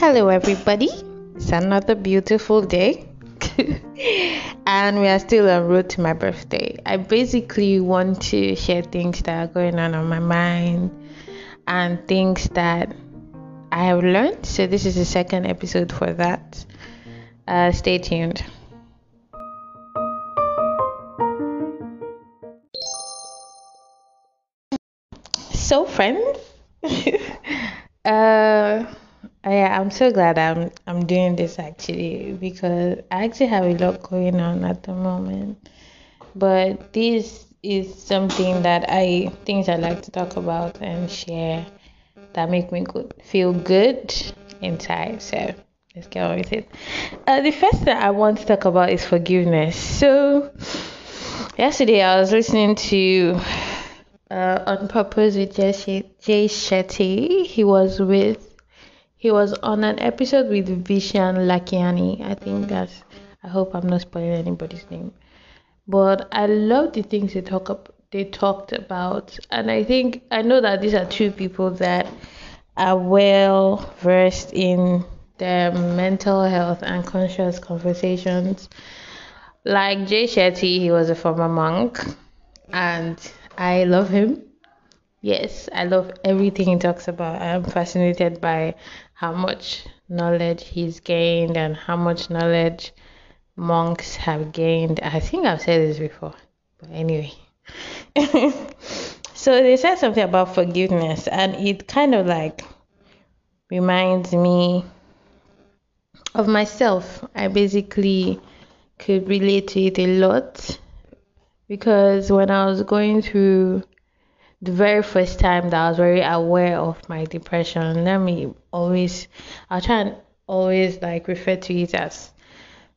Hello, everybody. It's another beautiful day, and we are still en route to my birthday. I basically want to share things that are going on on my mind and things that I have learned. So, this is the second episode for that. Uh, stay tuned. So, friends, uh, yeah, I'm so glad I'm I'm doing this actually because I actually have a lot going on at the moment. But this is something that I things I like to talk about and share that make me good feel good inside. So let's get on with it. Uh, the first thing I want to talk about is forgiveness. So yesterday I was listening to uh, on purpose with Jay Shetty. He was with he was on an episode with Vishen Lakhiani. I think mm. that's. I hope I'm not spoiling anybody's name, but I love the things they talk up. They talked about, and I think I know that these are two people that are well versed in their mental health and conscious conversations. Like Jay Shetty, he was a former monk, and I love him. Yes, I love everything he talks about. I am fascinated by how much knowledge he's gained and how much knowledge monks have gained. I think I've said this before, but anyway. so they said something about forgiveness, and it kind of like reminds me of myself. I basically could relate to it a lot because when I was going through the very first time that I was very aware of my depression. Let me always, I'll try and always like refer to it as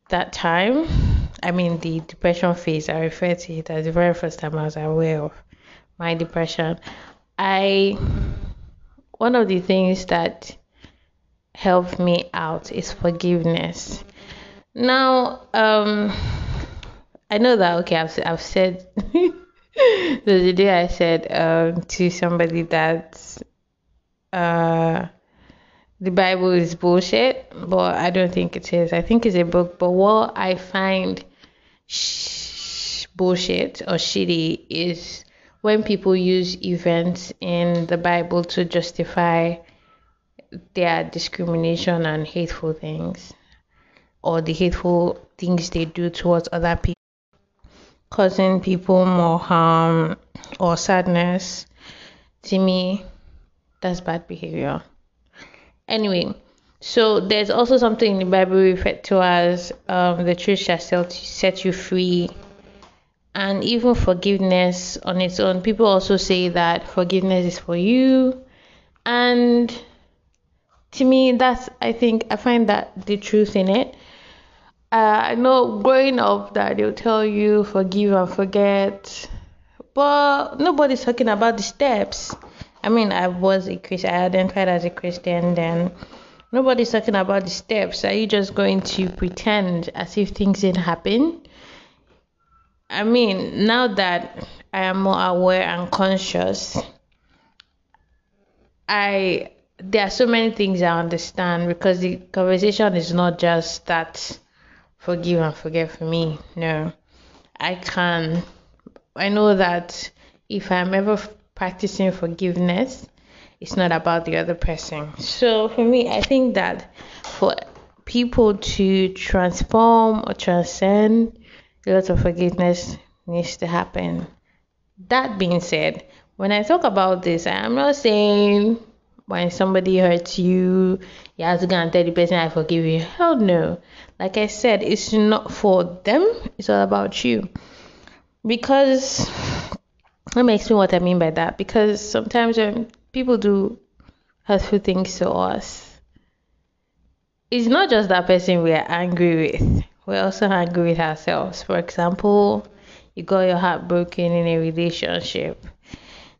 that time. I mean, the depression phase, I refer to it as the very first time I was aware of my depression. I, one of the things that helped me out is forgiveness. Now, um, I know that, okay, I've, I've said. the other day I said um, to somebody that uh, the Bible is bullshit, but I don't think it is. I think it's a book, but what I find sh- bullshit or shitty is when people use events in the Bible to justify their discrimination and hateful things or the hateful things they do towards other people causing people more harm or sadness, to me, that's bad behavior. Anyway, so there's also something in the Bible referred to as um, the truth shall set you free. And even forgiveness on its own, people also say that forgiveness is for you. And to me, that's, I think, I find that the truth in it uh, I know growing up that they'll tell you forgive and forget, but nobody's talking about the steps. I mean, I was a Christian, I identified as a Christian then. Nobody's talking about the steps. Are you just going to pretend as if things didn't happen? I mean, now that I am more aware and conscious, I there are so many things I understand because the conversation is not just that forgive and forget for me. No, I can. I know that if I'm ever practicing forgiveness, it's not about the other person. So for me, I think that for people to transform or transcend, a lot of forgiveness needs to happen. That being said, when I talk about this, I'm not saying when somebody hurts you, you have to go and tell the person I forgive you. Hell no. Like I said, it's not for them, it's all about you. Because let me explain what I mean by that. Because sometimes when people do hurtful things to us, it's not just that person we are angry with. We're also angry with ourselves. For example, you got your heart broken in a relationship.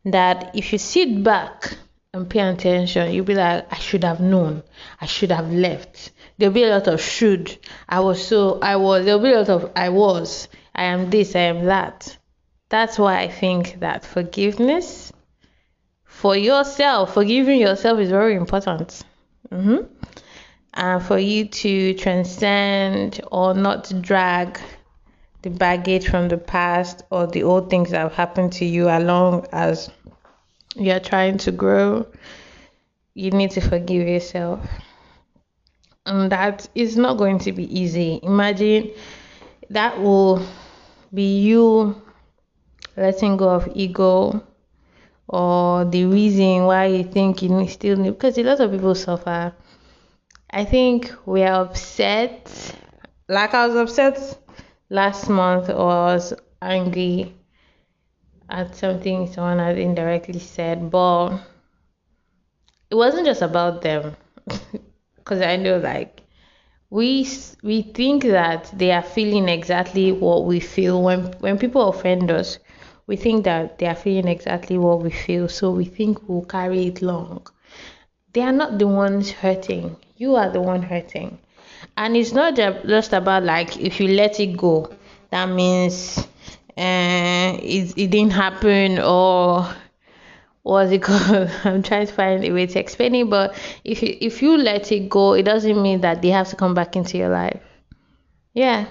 That if you sit back and pay attention, you'll be like, I should have known. I should have left. There'll be a lot of should. I was so, I was. There'll be a lot of I was. I am this, I am that. That's why I think that forgiveness for yourself, forgiving yourself is very important. Mm-hmm. and for you to transcend or not drag the baggage from the past or the old things that have happened to you along as you're trying to grow, you need to forgive yourself. And that is not going to be easy. Imagine that will be you letting go of ego or the reason why you think you still need because a lot of people suffer. I think we are upset. Like I was upset last month or I was angry at something someone had indirectly said, but it wasn't just about them because I know like we we think that they are feeling exactly what we feel. When when people offend us we think that they are feeling exactly what we feel so we think we'll carry it long. They are not the ones hurting. You are the one hurting. And it's not just about like if you let it go that means uh, it, it didn't happen or what's it called? I'm trying to find a way to explain it, but if you if you let it go, it doesn't mean that they have to come back into your life. Yeah.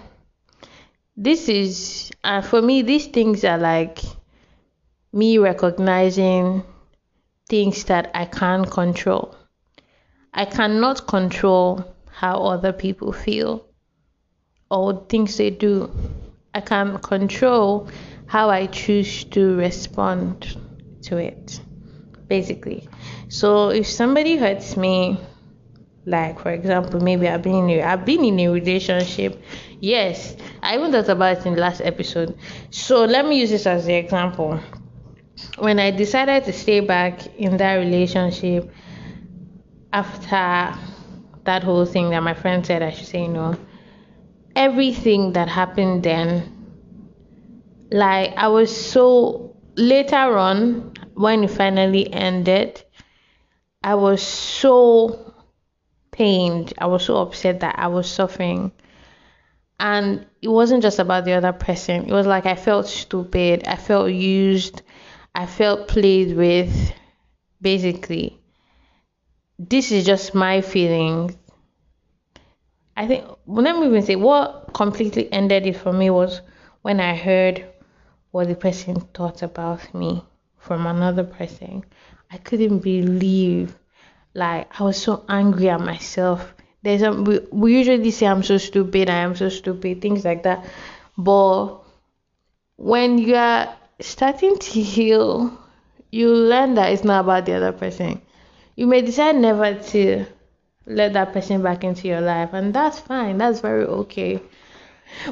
This is uh, for me these things are like me recognizing things that I can't control. I cannot control how other people feel or things they do. I can control how I choose to respond to it, basically. So if somebody hurts me, like for example, maybe I've been in a, I've been in a relationship. Yes, I even thought about it in the last episode. So let me use this as the example. When I decided to stay back in that relationship after that whole thing that my friend said I should say no, everything that happened then, like I was so later on when it finally ended, I was so pained. I was so upset that I was suffering. And it wasn't just about the other person. It was like I felt stupid. I felt used. I felt played with. Basically, this is just my feelings. I think, well, let me even say what completely ended it for me was when I heard what the person thought about me from another person. I couldn't believe, like, I was so angry at myself. There's a, we, we usually say I'm so stupid, I am so stupid, things like that. But when you are starting to heal, you learn that it's not about the other person. You may decide never to let that person back into your life, and that's fine, that's very okay.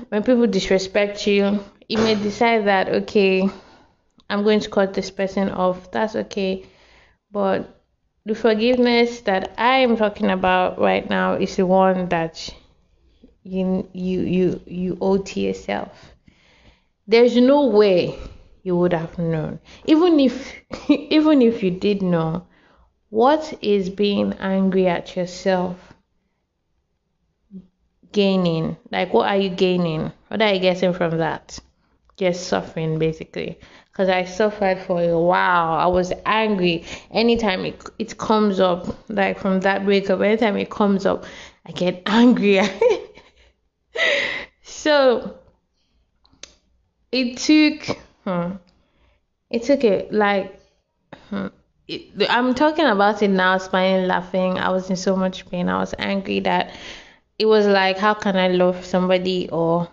When people disrespect you, you may decide that okay i'm going to cut this person off. That's okay. But the forgiveness that i am talking about right now is the one that you you you you owe to yourself. There's no way you would have known. Even if even if you did know what is being angry at yourself gaining? Like what are you gaining? What are you getting from that just suffering basically because I suffered for a while. I was angry anytime it, it comes up, like from that breakup, anytime it comes up, I get angry. so it took, hmm, it took it like, hmm, I'm talking about it now, smiling, laughing. I was in so much pain. I was angry that it was like, how can I love somebody or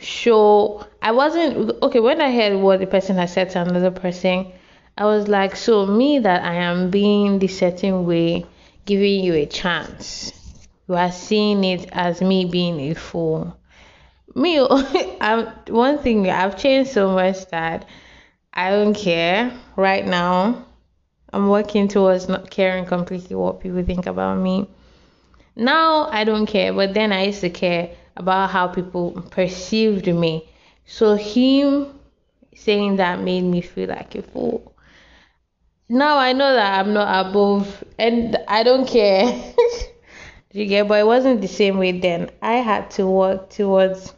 show I wasn't okay when I heard what the person had said to another person, I was like, so me that I am being the certain way, giving you a chance. You are seeing it as me being a fool. Me, I'm one thing I've changed so much that I don't care right now. I'm working towards not caring completely what people think about me. Now I don't care, but then I used to care about how people perceived me. So him saying that made me feel like a fool. Now I know that I'm not above and I don't care. you get but it wasn't the same way then. I had to work towards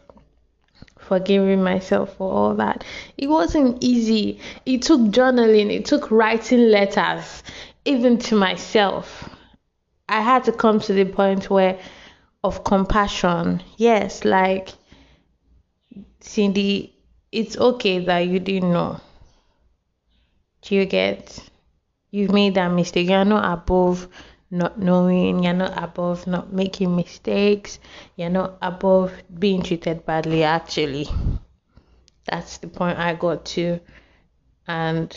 forgiving myself for all that. It wasn't easy. It took journaling, it took writing letters, even to myself. I had to come to the point where of compassion. Yes, like Cindy, it's okay that you didn't know. Do you get? You've made that mistake. You're not above not knowing. You're not above not making mistakes. You're not above being treated badly, actually. That's the point I got to. And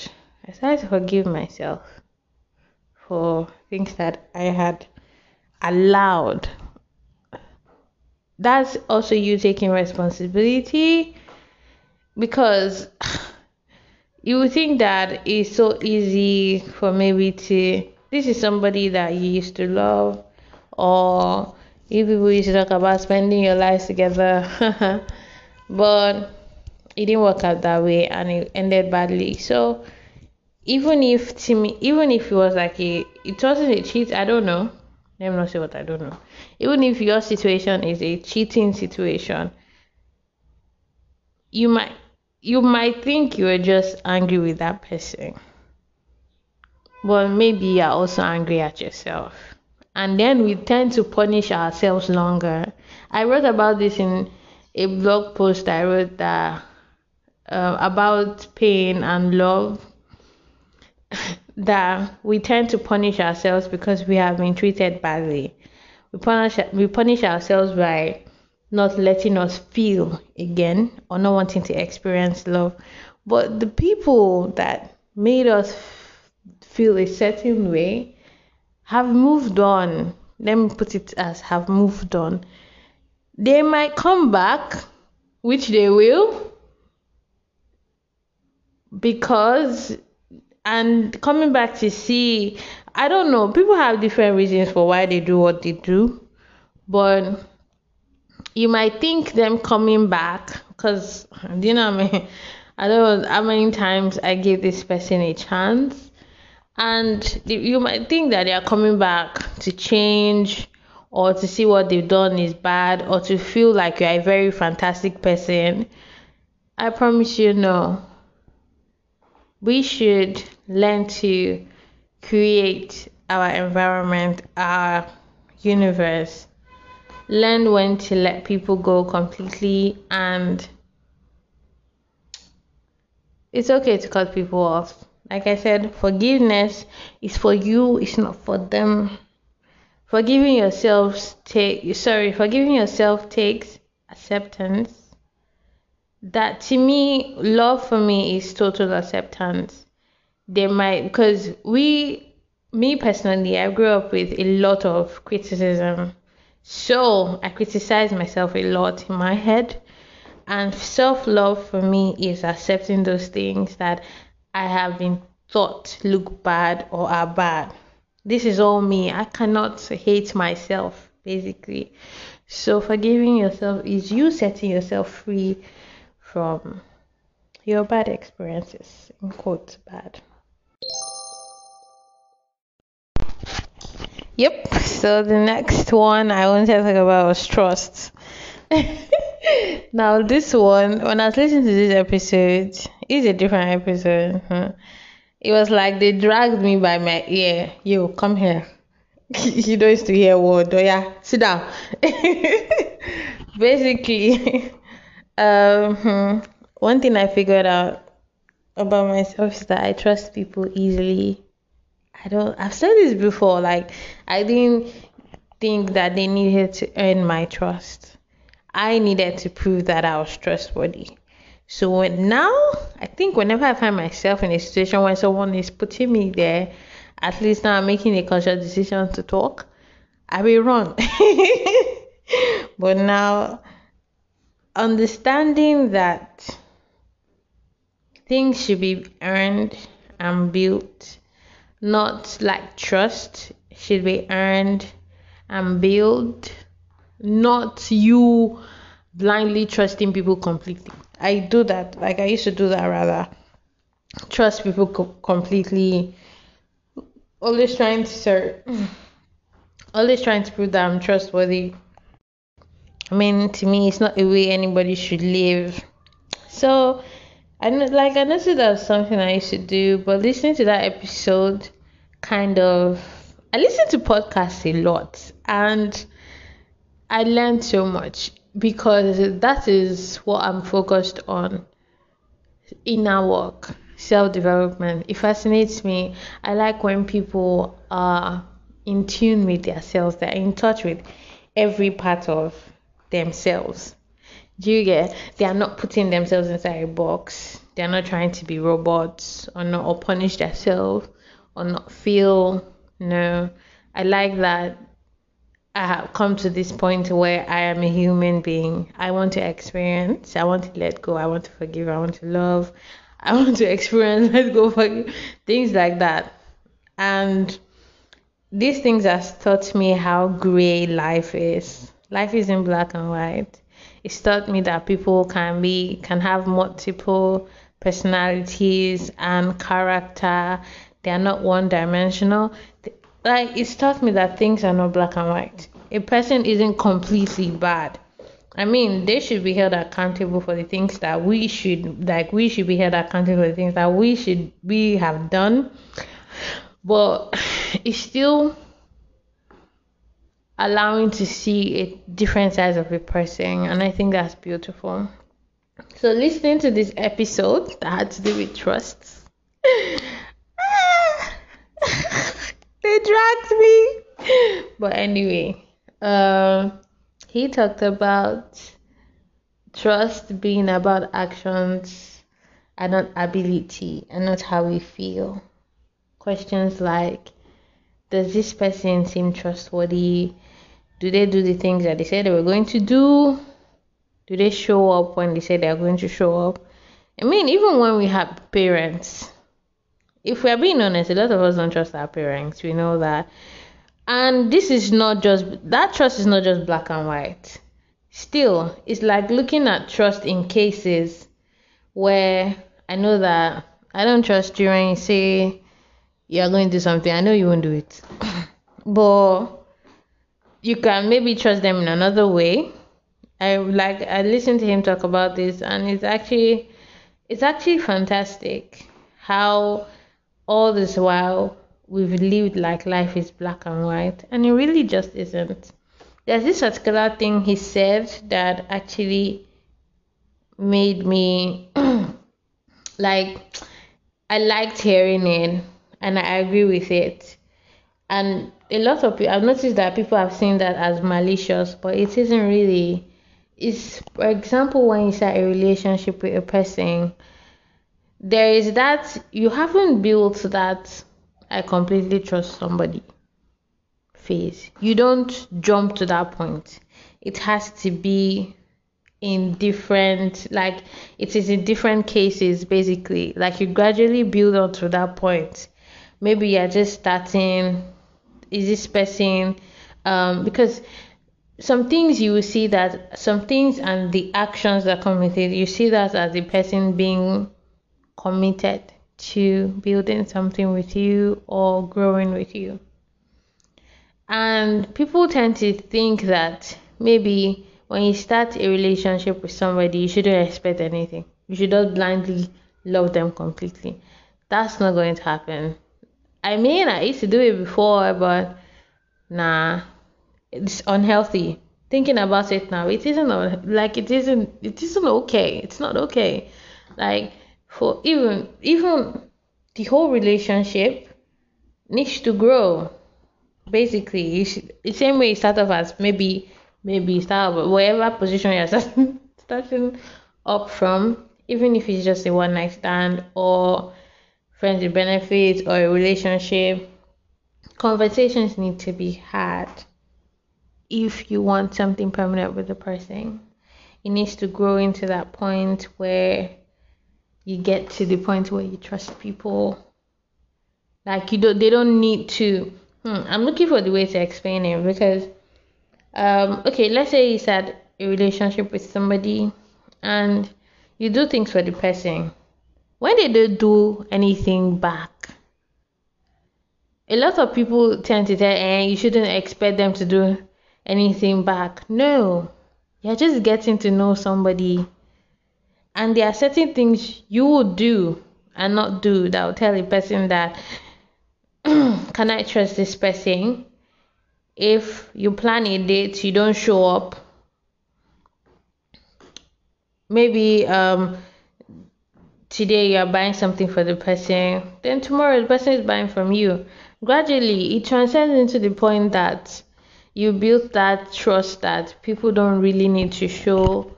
I started to forgive myself for things that I had allowed. That's also you taking responsibility because you would think that it's so easy for maybe to this is somebody that you used to love or you people used to talk about spending your lives together. But it didn't work out that way and it ended badly. So even if me even if it was like a it wasn't a cheat i don't know let me not say what i don't know. Even if your situation is a cheating situation you might you might think you're just angry with that person. But maybe you're also angry at yourself. And then we tend to punish ourselves longer. I wrote about this in a blog post i wrote that uh, about pain and love that we tend to punish ourselves because we have been treated badly. We punish we punish ourselves by not letting us feel again or not wanting to experience love. But the people that made us feel a certain way have moved on. Let me put it as have moved on. They might come back, which they will, because and coming back to see i don't know people have different reasons for why they do what they do. But you might think them coming back because you know I mean? I don't know how many times I gave this person a chance. And you might think that they are coming back to change or to see what they've done is bad or to feel like you're a very fantastic person. I promise you no. We should learn to create our environment, our universe, learn when to let people go completely, and it's okay to cut people off. Like I said, forgiveness is for you, it's not for them. Forgiving yourself take sorry, forgiving yourself takes acceptance that to me, love for me is total acceptance. They might because we, me personally, I grew up with a lot of criticism, so I criticize myself a lot in my head. And self love for me is accepting those things that I have been thought look bad or are bad. This is all me. I cannot hate myself, basically. So, forgiving yourself is you setting yourself free from your bad experiences, in quotes, bad. Yep, so the next one I wanted to talk about was trust. now, this one, when I was listening to this episode, it's a different episode. It was like they dragged me by my ear. Yo, come here. you don't used to hear word. Oh, yeah, sit down. Basically, um, hmm, one thing I figured out about myself is that I trust people easily. I don't. I've said this before. Like I didn't think that they needed to earn my trust. I needed to prove that I was trustworthy. So when, now, I think whenever I find myself in a situation where someone is putting me there, at least now I'm making a conscious decision to talk, I will run. but now understanding that things should be earned and built, not like trust should be earned and built, not you blindly trusting people completely. I do that, like I used to do that rather. Trust people co- completely, always trying to always trying to prove that I'm trustworthy I mean, to me, it's not a way anybody should live. So, I like I noticed that was something I used to do, but listening to that episode, kind of, I listen to podcasts a lot and I learned so much because that is what I'm focused on inner work, self development. It fascinates me. I like when people are in tune with themselves, they're in touch with every part of themselves. Do you get? They are not putting themselves inside a box. They are not trying to be robots or not or punish themselves or not feel. No, I like that I have come to this point where I am a human being. I want to experience. I want to let go. I want to forgive. I want to love. I want to experience, let go, forgive. Things like that. And these things have taught me how gray life is. Life isn't black and white. It's taught me that people can be can have multiple personalities and character. They are not one dimensional like it's taught me that things are not black and white. A person isn't completely bad. I mean, they should be held accountable for the things that we should like. We should be held accountable for the things that we should we have done. But it's still allowing to see a different side of a person, and I think that's beautiful. So, listening to this episode that had to do with trust. they dragged me. But anyway, uh, he talked about trust being about actions and not ability and not how we feel. Questions like Does this person seem trustworthy? Do they do the things that they said they were going to do? Do they show up when they say they are going to show up? I mean, even when we have parents, if we're being honest, a lot of us don't trust our parents. We know that. And this is not just, that trust is not just black and white. Still, it's like looking at trust in cases where I know that I don't trust you when you say you're going to do something. I know you won't do it. but you can maybe trust them in another way. I like I listened to him talk about this and it's actually it's actually fantastic how all this while we've lived like life is black and white, and it really just isn't. There's this particular thing he said that actually made me like I liked hearing it and I agree with it. And a lot of people I've noticed that people have seen that as malicious, but it isn't really. It's for example when you start a relationship with a person there is that you haven't built that I completely trust somebody phase. You don't jump to that point. It has to be in different like it is in different cases basically. Like you gradually build up to that point. Maybe you're just starting is this person um because some things you will see that some things and the actions that come with it, you see that as the person being committed to building something with you or growing with you. And people tend to think that maybe when you start a relationship with somebody, you shouldn't expect anything. You should just blindly love them completely. That's not going to happen. I mean, I used to do it before, but nah, it's unhealthy. Thinking about it now, it isn't like it isn't. It isn't okay. It's not okay. Like for even even the whole relationship needs to grow. Basically, the same way you start off as maybe maybe start off whatever position you're starting, starting up from, even if it's just a one night stand or friends with benefits or a relationship, conversations need to be had if you want something permanent with the person. It needs to grow into that point where you get to the point where you trust people. Like you don't, they don't need to. Hmm, I'm looking for the way to explain it because, um, okay, let's say you had a relationship with somebody, and you do things for the person. When they don't do anything back, a lot of people tend to say, "Eh, you shouldn't expect them to do anything back." No, you're just getting to know somebody and there are certain things you would do and not do that will tell a person that can I trust this person? If you plan a date, you don't show up. Maybe um today you're buying something for the person, then tomorrow the person is buying from you. Gradually, it transcends into the point that you build that trust that people don't really need to show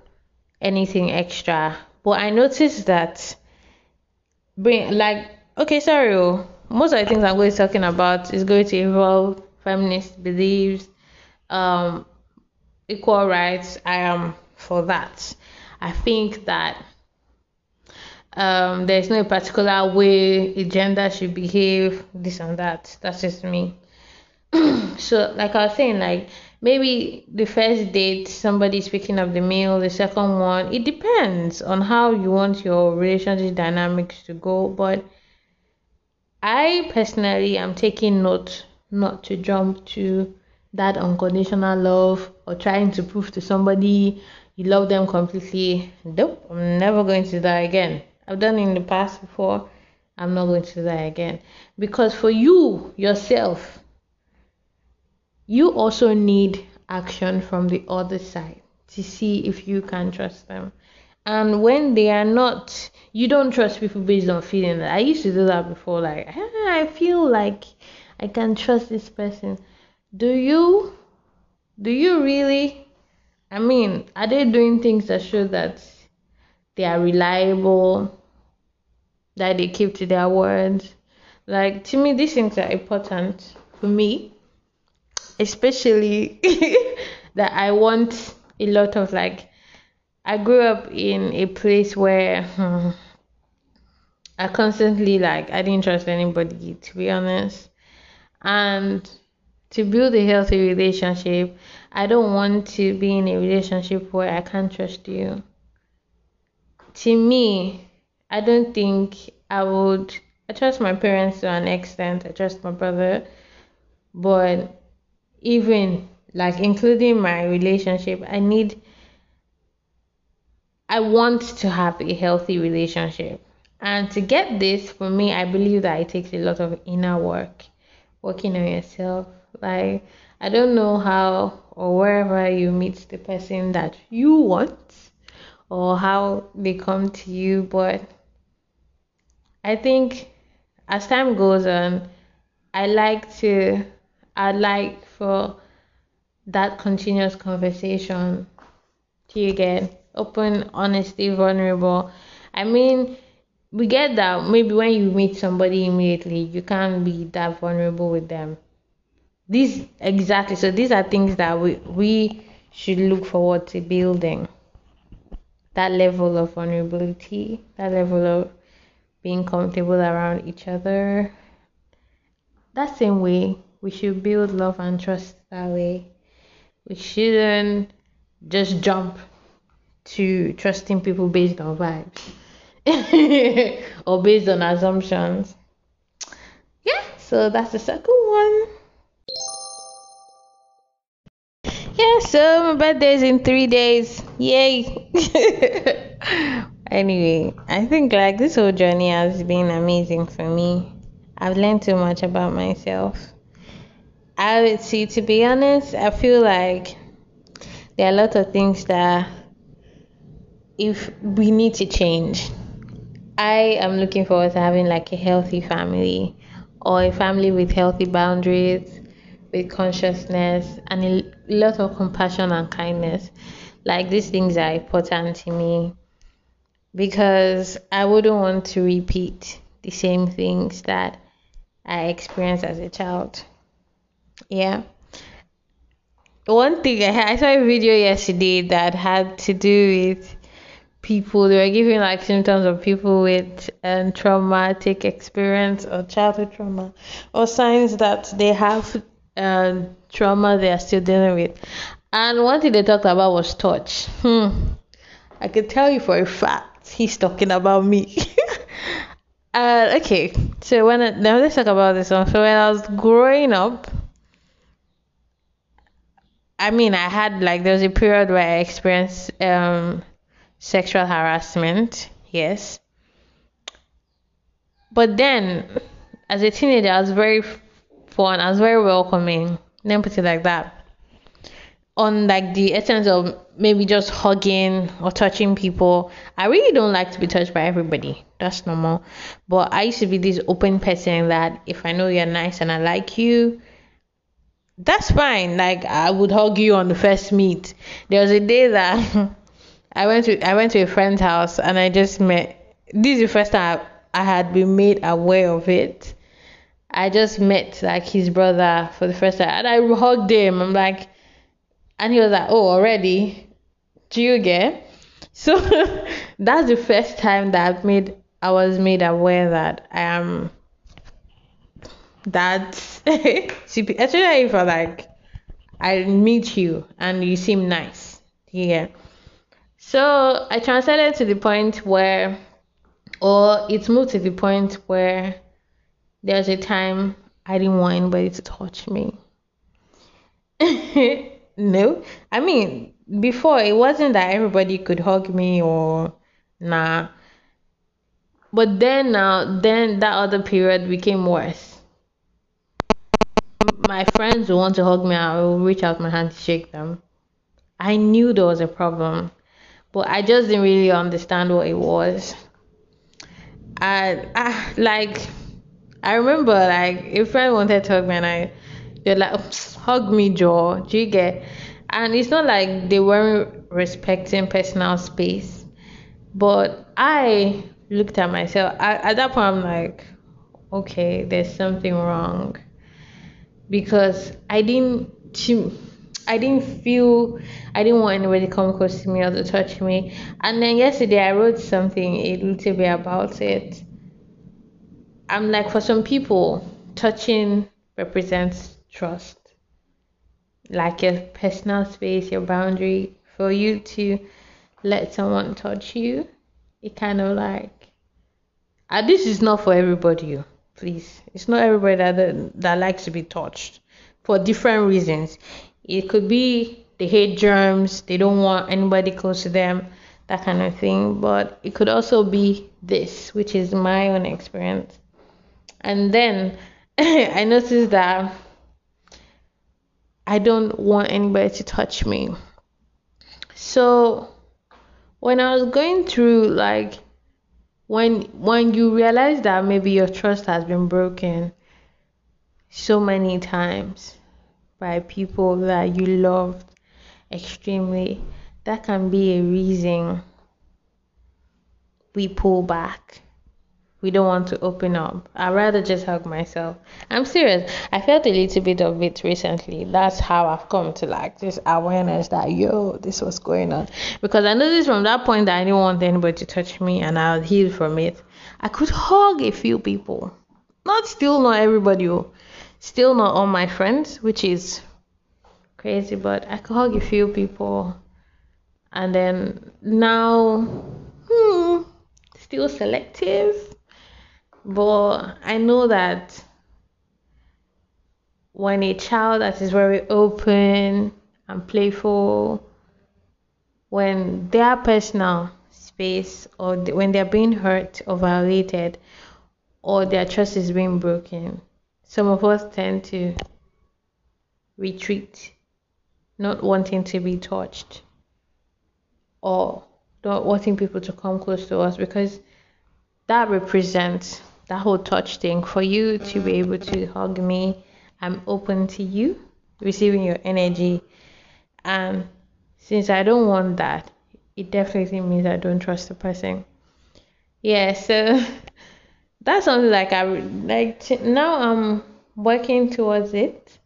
anything extra. But I noticed that bring like okay, sorry, oh, most of the things I'm going to be talking about is going to involve feminist beliefs, um, equal rights. I am for that. I think that um, there's no particular way a gender should behave, this and that. That's just me. so, like I was saying, like maybe the first date somebody's picking up the meal, the second one, it depends on how you want your relationship dynamics to go. But I personally am taking note not to jump to that unconditional love or trying to prove to somebody you love them completely. Nope, I'm never going to do that again. I've done in the past before. I'm not going to do that again. Because for you yourself, you also need action from the other side to see if you can trust them. And when they are not, you don't trust people based on feeling. I used to do that before. Like, ah, I feel like I can trust this person. Do you? Do you really? I mean, are they doing things that show that they are reliable, that they keep to their words? Like, to me, these things are important for me, especially that I want a lot of like, I grew up in a place where hmm, I constantly like, I didn't trust anybody, to be honest. And to build a healthy relationship, I don't want to be in a relationship where I can't trust you. To me, I don't think I would. I trust my parents to an extent. I trust my brother, but even like including my relationship, I need. I want to have a healthy relationship. And to get this, for me, I believe that it takes a lot of inner work working on yourself. Like I don't know how or wherever you meet the person that you want or how they come to you, but I think as time goes on, I like to I like for that continuous conversation to get open, honesty, vulnerable. I mean, we get that maybe when you meet somebody immediately, you can't be that vulnerable with them. These exactly. So these are things that we we should look forward to building. That level of vulnerability, that level of being comfortable around each other. That same way, we should build love and trust that way. We shouldn't just jump to trusting people based on vibes. or based on assumptions. Yeah, so that's the second one. Yeah, so my birthday is in three days. Yay! anyway, I think like this whole journey has been amazing for me. I've learned too much about myself. I would see, to be honest, I feel like there are a lot of things that if we need to change I am looking forward to having like a healthy family or a family with healthy boundaries, with consciousness, and a lot of compassion and kindness. Like these things are important to me because I wouldn't want to repeat the same things that I experienced as a child. Yeah. One thing I, I saw a video yesterday that had to do with people they were giving like symptoms of people with um, traumatic experience or childhood trauma or signs that they have um, trauma they are still dealing with. And one thing they talked about was touch. Hmm. i can tell you for a fact he's talking about me. Uh, okay. So when I, now let's talk about this one. So when i was growing up I mean, I had like there was a period where I experienced um sexual harassment, yes. But then as a teenager, I was very fun. I was very welcoming. Let me put it like that. On like the essence of maybe just hugging or touching people. I really don't like to be touched by everybody. That's normal. But I used to be this open person that if I know you're nice and I like you, that's fine. Like I would hug you on the first meet. There was a day that I went to I went to a friend's house and I just met. This is the first time I, I had been made aware of it. I just met like his brother for the first time and I hugged him. I'm like, and he was like, "Oh, already? Do you get?" So that's the first time that I've made I was made aware that I am that especially if I like I meet you and you seem nice. Yeah. So I translated to the point where or it moved to the point where there was a time I didn't want anybody to touch me. no. I mean before it wasn't that everybody could hug me or nah. But then now then that other period became worse my friends will want to hug me, I will reach out my hand to shake them. I knew there was a problem, but I just didn't really understand what it was. I, I like, I remember like a friend wanted to hug me, and I, they're like, hug me, Joe. Do you get? And it's not like they weren't respecting personal space, but I looked at myself. I, at that point, I'm like, okay, there's something wrong because I didn't I didn't feel I didn't want anybody to come close to me or to touch me. And then yesterday I wrote something a little bit about it. I'm like for some people, touching represents trust. Like your personal space, your boundary. For you to let someone touch you, it kind of like and this is not for everybody oh. Please. It's not everybody that, that likes to be touched for different reasons. It could be they hate germs, they don't want anybody close to them, that kind of thing. But it could also be this, which is my own experience. And then I noticed that I don't want anybody to touch me. So when I was going through like when when you realize that maybe your trust has been broken so many times by people that you loved extremely that can be a reason we pull back we don't want to open up. I'd rather just hug myself. I'm serious. I felt a little bit of it recently. That's how I've come to like this awareness that yo, this was going on. Because I noticed from that point that I didn't want anybody to touch me and I was healed from it. I could hug a few people. Not still not everybody, oh. still not all my friends, which is crazy, but I could hug a few people. And then now, hmm, still selective but I know that when a child that is very open and playful, when their personal space or when they're being hurt or violated or their trust is being broken, some of us tend to retreat, not wanting to be touched or not wanting people to come close to us because that represents that whole touch thing for you to be mm. able to hug me. I'm open to you receiving your energy. And since i don't want that it definitely means i don't trust the person. Yeah so that's something like i like t- now i'm working towards it.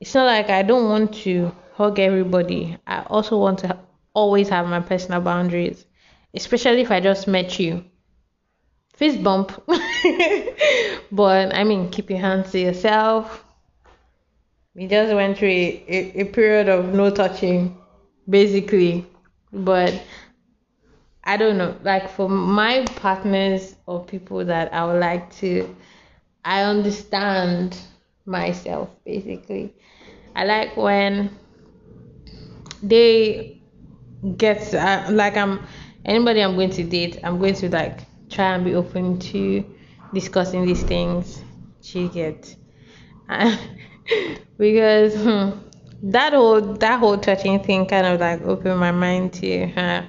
It's not like i don't want to hug everybody. I also want to always have my personal boundaries especially if i just met you fist bump. but I mean, keep your hands to yourself. We just went through a, a, a period of no touching, basically. But I don't know, like for my partners or people that I would like to, I understand myself basically. I like when they get uh, like I'm anybody I'm going to date, I'm going to like try and be open to discussing these things. She get because hmm, that whole that whole touching thing kind of like opened my mind to huh,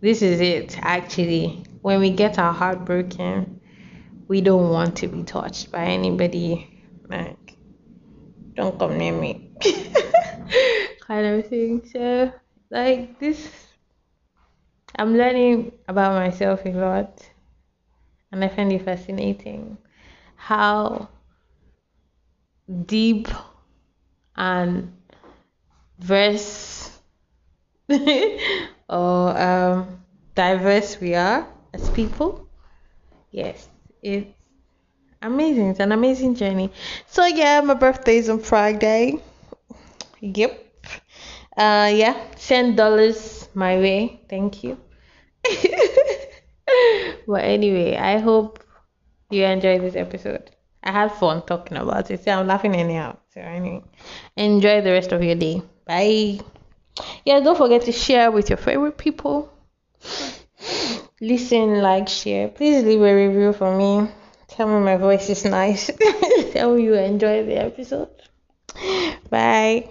this is it actually. When we get our heart broken we don't want to be touched by anybody like don't come near me. Kind of thing. So like this i'm learning about myself a lot and i find it fascinating how deep and verse or um, diverse we are as people. Yes, it's amazing. It's an amazing journey. So yeah, my birthday is on Friday. Yep. Uh, yeah, ten dollars my way. Thank you. but anyway, I hope you enjoyed this episode. I had fun talking about it. See, I'm laughing anyhow. So anyway, enjoy the rest of your day. Bye. Yeah, don't forget to share with your favorite people. Listen, like, share. Please leave a review for me. Tell me my voice is nice. Tell me you enjoy the episode. Bye.